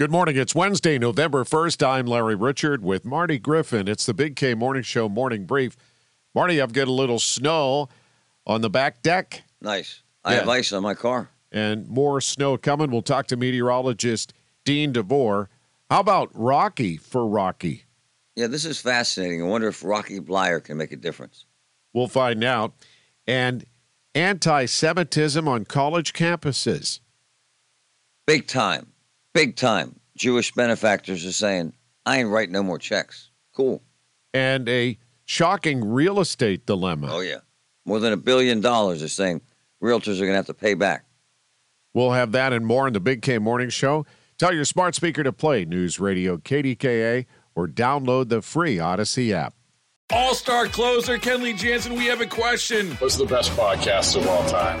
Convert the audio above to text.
Good morning. It's Wednesday, November 1st. I'm Larry Richert with Marty Griffin. It's the Big K Morning Show morning brief. Marty, I've got a little snow on the back deck Nice. I Yeah. have ice on my car. and more snow coming. We'll talk to meteorologist Dean DeVore. How about Rocky for Rocky? Yeah, this is fascinating. I wonder if Rocky Bleier can make a difference. We'll find out. And anti Semitism on college campuses. Big time. Big time. Jewish benefactors are saying, I ain't writing no more checks. Cool. And a shocking real estate dilemma. Oh, yeah. More than a billion dollars are saying realtors are going to have to pay back. We'll have that and more in the Big K Morning Show. Tell your smart speaker to play News Radio KDKA or download the free Odyssey app. All star closer Kenley Jansen, we have a question. What's the best podcast of all time?